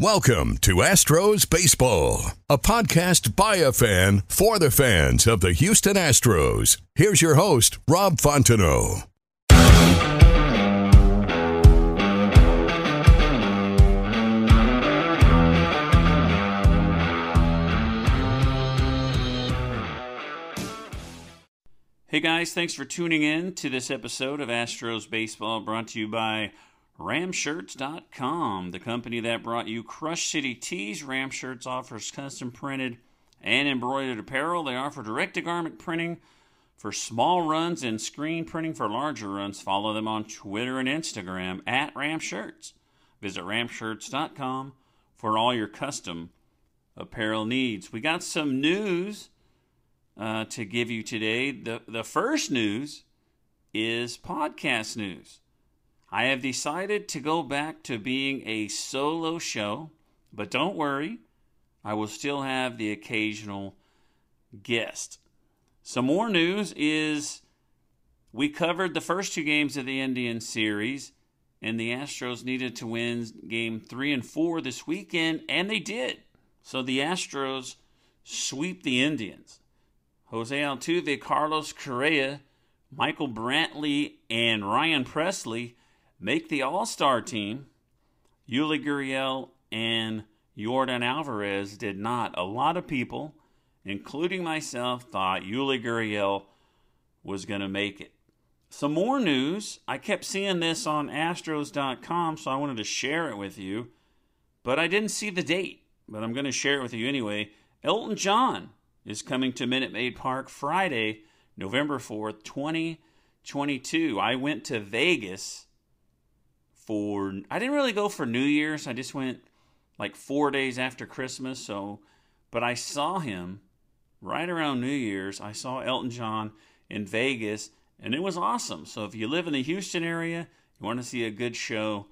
Welcome to Astros Baseball, a podcast by a fan for the fans of the Houston Astros. Here's your host, Rob Fontenot. Hey guys, thanks for tuning in to this episode of Astros Baseball brought to you by Ramshirts.com, the company that brought you Crush City Tees. Ramshirts offers custom printed and embroidered apparel. They offer direct to garment printing for small runs and screen printing for larger runs. Follow them on Twitter and Instagram at Ramshirts. Visit Ramshirts.com for all your custom apparel needs. We got some news uh, to give you today. The, the first news is podcast news. I have decided to go back to being a solo show, but don't worry, I will still have the occasional guest. Some more news is we covered the first two games of the Indian series, and the Astros needed to win game three and four this weekend, and they did. So the Astros sweep the Indians. Jose Altuve, Carlos Correa, Michael Brantley, and Ryan Pressly make the All Star team. Yuli Gurriel and Yordan Alvarez did not. A lot of people, including myself, thought Yuli Gurriel was going to make it. Some more news. I kept seeing this on Astros.com, so I wanted to share it with you, but I didn't see the date. But I'm going to share it with you anyway. Elton John is coming to Minute Maid Park Friday, November 4th, 2022. I went to Vegas for I didn't really go for New Year's. I just went like 4 days after Christmas, so but I saw him right around New Year's. I saw Elton John in Vegas and it was awesome. So if you live in the Houston area, you want to see a good show,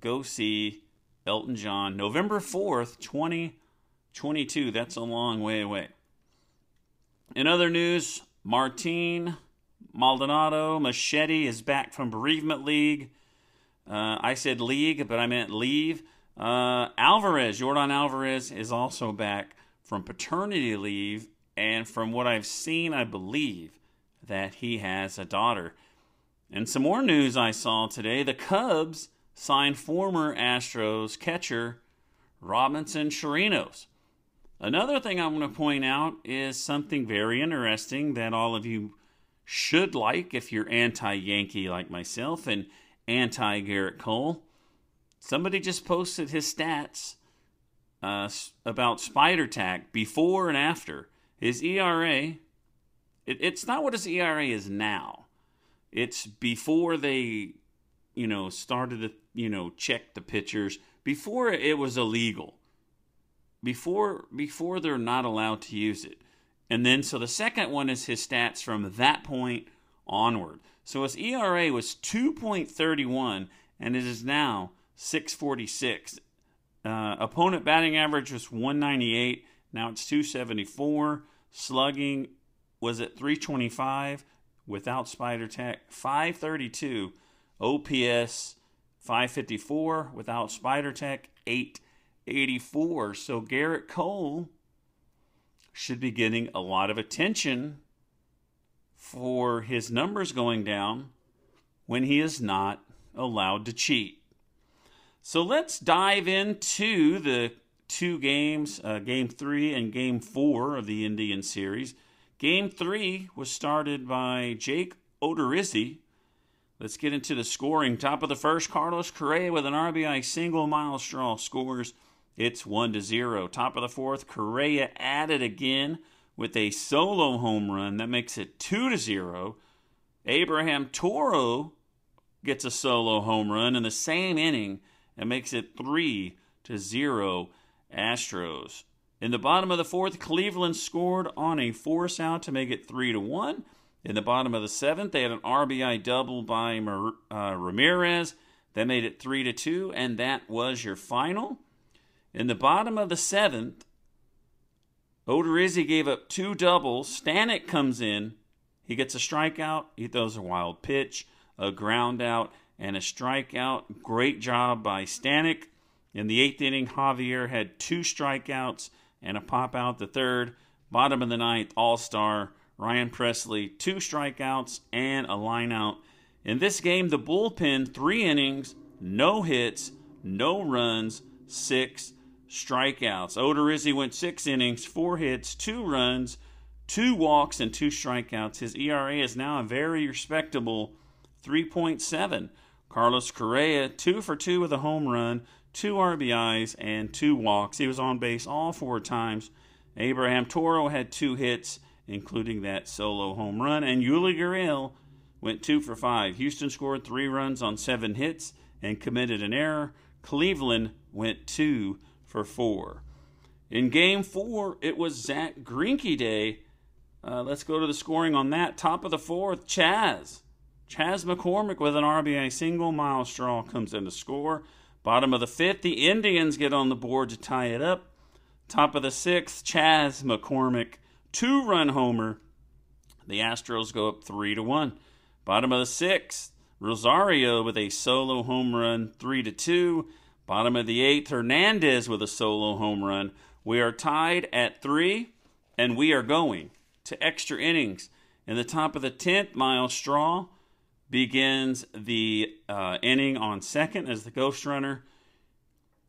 go see Elton John November 4th, 2022. That's a long way away. In other news, Martin Maldonado Machete is back from bereavement league. Uh, I said league, but I meant leave. Uh, Alvarez, Jordan Alvarez, is also back from paternity leave, and from what I've seen, I believe that he has a daughter. And some more news I saw today the Cubs signed former Astros catcher Robinson Chirinos. Another thing I want to point out is something very interesting that all of you should like if you're anti Yankee like myself and anti Gerrit Cole. Somebody just posted his stats uh, about Spider Tack before and after. His ERA, it, it's not what his ERA is now. It's before they, you know, started to, you know, check the pitchers, before it was illegal. Before before they're not allowed to use it. And then so the second one is his stats from that point onward. So his ERA was 2.31 and it is now 646. Uh, opponent batting average was 198. Now it's 274. Slugging was at 325 without Spider Tack. 532. OPS 554 without Spider Tack. 884. So Gerrit Cole should be getting a lot of attention for his numbers going down when he is not allowed to cheat. So let's dive into the two games, uh, game three and game four of the Indian series. Game three was started by Jake Odorizzi. Let's get into the scoring. Top of the first, Carlos Correa with an RBI single. Myles Straw scores. It's one to zero. Top of the fourth, Correa added again with a solo home run. That makes it 2 to 0. Abraham Toro gets a solo home run in the same inning and makes it 3 to 0 Astros. In the bottom of the fourth, Cleveland scored on a force out to make it 3 to 1. In the bottom of the seventh, they had an RBI double by uh, Ramirez that made it 3 to 2, and that was your final. In the bottom of the seventh, Odorizzi gave up two doubles. Stanek comes in. He gets a strikeout. He throws a wild pitch, a ground out, and a strikeout. Great job by Stanek. In the eighth inning, Javier had two strikeouts and a pop out the third. Bottom of the ninth, All Star Ryan Pressly, two strikeouts and a line out. In this game, the bullpen, three innings, no hits, no runs, six strikeouts. Odorizzi went six innings, four hits, two runs, two walks, and two strikeouts. His ERA is now a very respectable 3.7. Carlos Correa, two for two with a home run, two RBIs, and two walks. He was on base all four times. Abraham Toro had two hits, including that solo home run, and Yuli Gurriel went two for five. Houston scored three runs on seven hits and committed an error. Cleveland went two for four. In game four, it was Zach Greinke day. Uh, let's go to the scoring on that. Top of the fourth, Chas. Chas McCormick with an RBI single. Myles Straw comes in to score. Bottom of the fifth, the Indians get on the board to tie it up. Top of the sixth, Chas McCormick, two run homer. The Astros go up three to one. Bottom of the sixth, Rosario with a solo home run, three to two. Bottom of the eighth, Hernandez with a solo home run. We are tied at three, and we are going to extra innings. In the top of the tenth, Myles Straw begins the uh, inning on second as the ghost runner.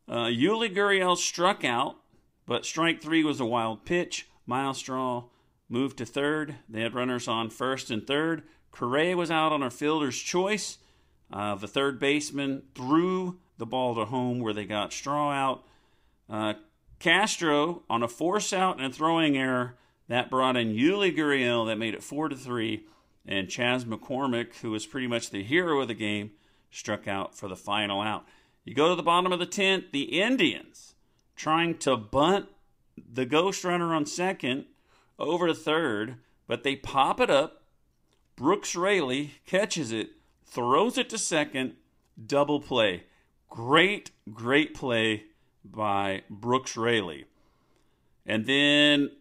Uh, Yuli Gurriel struck out, but strike three was a wild pitch. Myles Straw moved to third. They had runners on first and third. Correa was out on a fielder's choice. Uh, the third baseman threw the ball to home where they got Straw out. Uh, Castro on a force out and a throwing error that brought in Yuli Gurriel that made it four to three, and Chas McCormick, who was pretty much the hero of the game, struck out for the final out. You go to the bottom of the tenth, the Indians trying to bunt the ghost runner on second over to third, but they pop it up. Brooks Raley catches it, throws it to second, double play. Great, great play by Brooks Raley. And then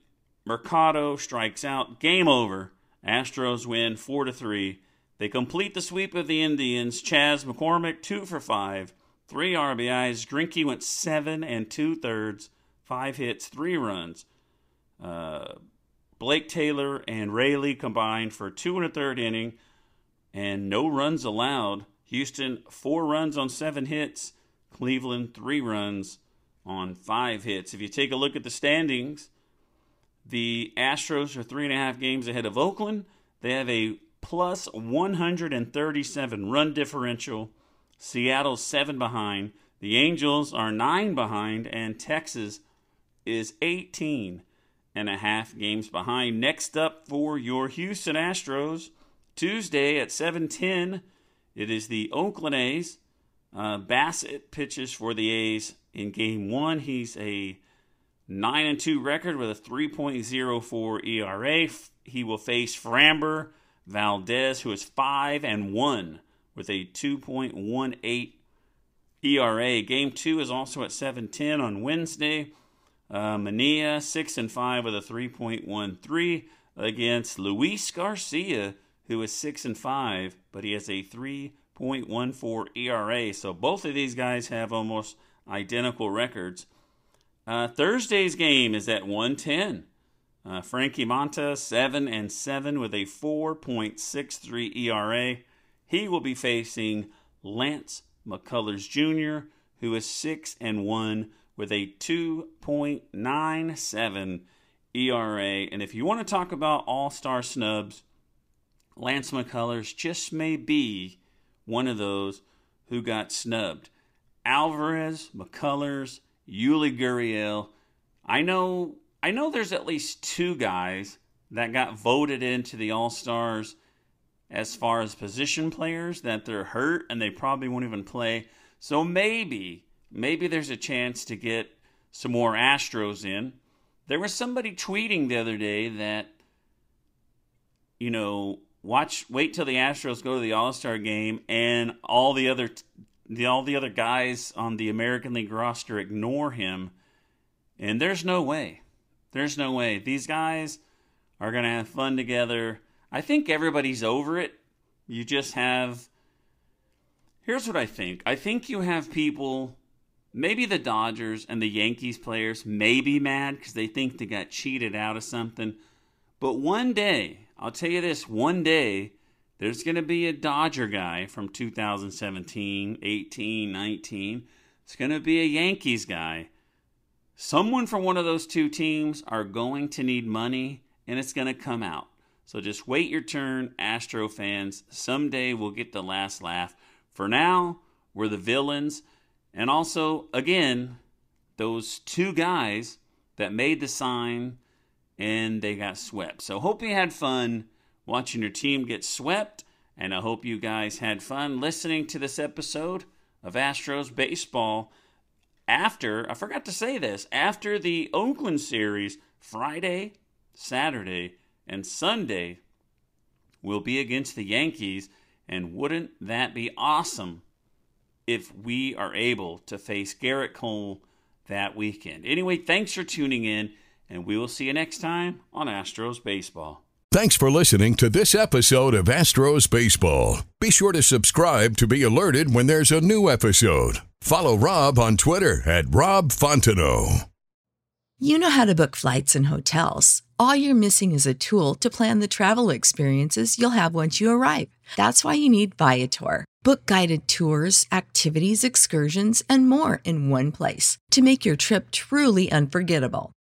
Mercado strikes out. Game over. Astros win 4 to 3. They complete the sweep of the Indians. Chas McCormick, 2 for 5. Three RBIs. Greinke went 7 and 2 thirds. Five hits, three runs. Uh, Blake Taylor and Raley combined for two and a third inning, and no runs allowed. Houston, four runs on seven hits. Cleveland, three runs on five hits. If you take a look at the standings, the Astros are three and a half games ahead of Oakland. They have a plus 137 run differential. Seattle's seven behind. The Angels are nine behind, and Texas is 18 and a half games behind. Next up for your Houston Astros, Tuesday at 710 it is the Oakland A's. Uh, Bassitt pitches for the A's in game one. He's a 9 and 2 record with a 3.04 ERA. He will face Framber Valdez, who is 5 and 1 with a 2.18 ERA. Game 2 is also at 7:10 on Wednesday. Uh, Manaea 6 and 5 with a 3.13 against Luis Garcia who is 6 and 5, but he has a 3.14 ERA. So both of these guys have almost identical records. Uh, Thursday's game is at 110. Uh, Frankie Montas, 7 and 7 with a 4.63 ERA. He will be facing Lance McCullers Jr., who is 6 and 1 with a 2.97 ERA. And if you want to talk about all star snubs, Lance McCullers just may be one of those who got snubbed. Alvarez, McCullers, Yuli Gurriel. I know I know there's at least two guys that got voted into the All Stars as far as position players that they're hurt and they probably won't even play. So maybe, maybe there's a chance to get some more Astros in. There was somebody tweeting the other day that, you know, watch, wait till the Astros go to the All Star game and all the other, the all the other guys on the American League roster ignore him, and there's no way, there's no way these guys are gonna have fun together. I think everybody's over it. You just have. Here's what I think. I think you have people maybe the Dodgers and the Yankees players may be mad because they think they got cheated out of something. But one day, I'll tell you this one day, there's going to be a Dodger guy from 2017, 18, 19. It's going to be a Yankees guy. Someone from one of those two teams are going to need money, and it's going to come out. So just wait your turn, Astro fans. Someday we'll get the last laugh. For now, we're the villains. And also, again, those two guys that made the sign and they got swept. So, hope you had fun watching your team get swept. And I hope you guys had fun listening to this episode of Astros Baseball. After, I forgot to say this, after the Oakland series, Friday, Saturday, and Sunday will be against the Yankees. And wouldn't that be awesome if we are able to face Gerrit Cole that weekend. Anyway, thanks for tuning in, and we will see you next time on Astros Baseball. Thanks for listening to this episode of Astros Baseball. Be sure to subscribe to be alerted when there's a new episode. Follow Rob on Twitter at Rob Fontenot. You know how to book flights and hotels. All you're missing is a tool to plan the travel experiences you'll have once you arrive. That's why you need Viator. Book guided tours, activities, excursions, and more in one place to make your trip truly unforgettable.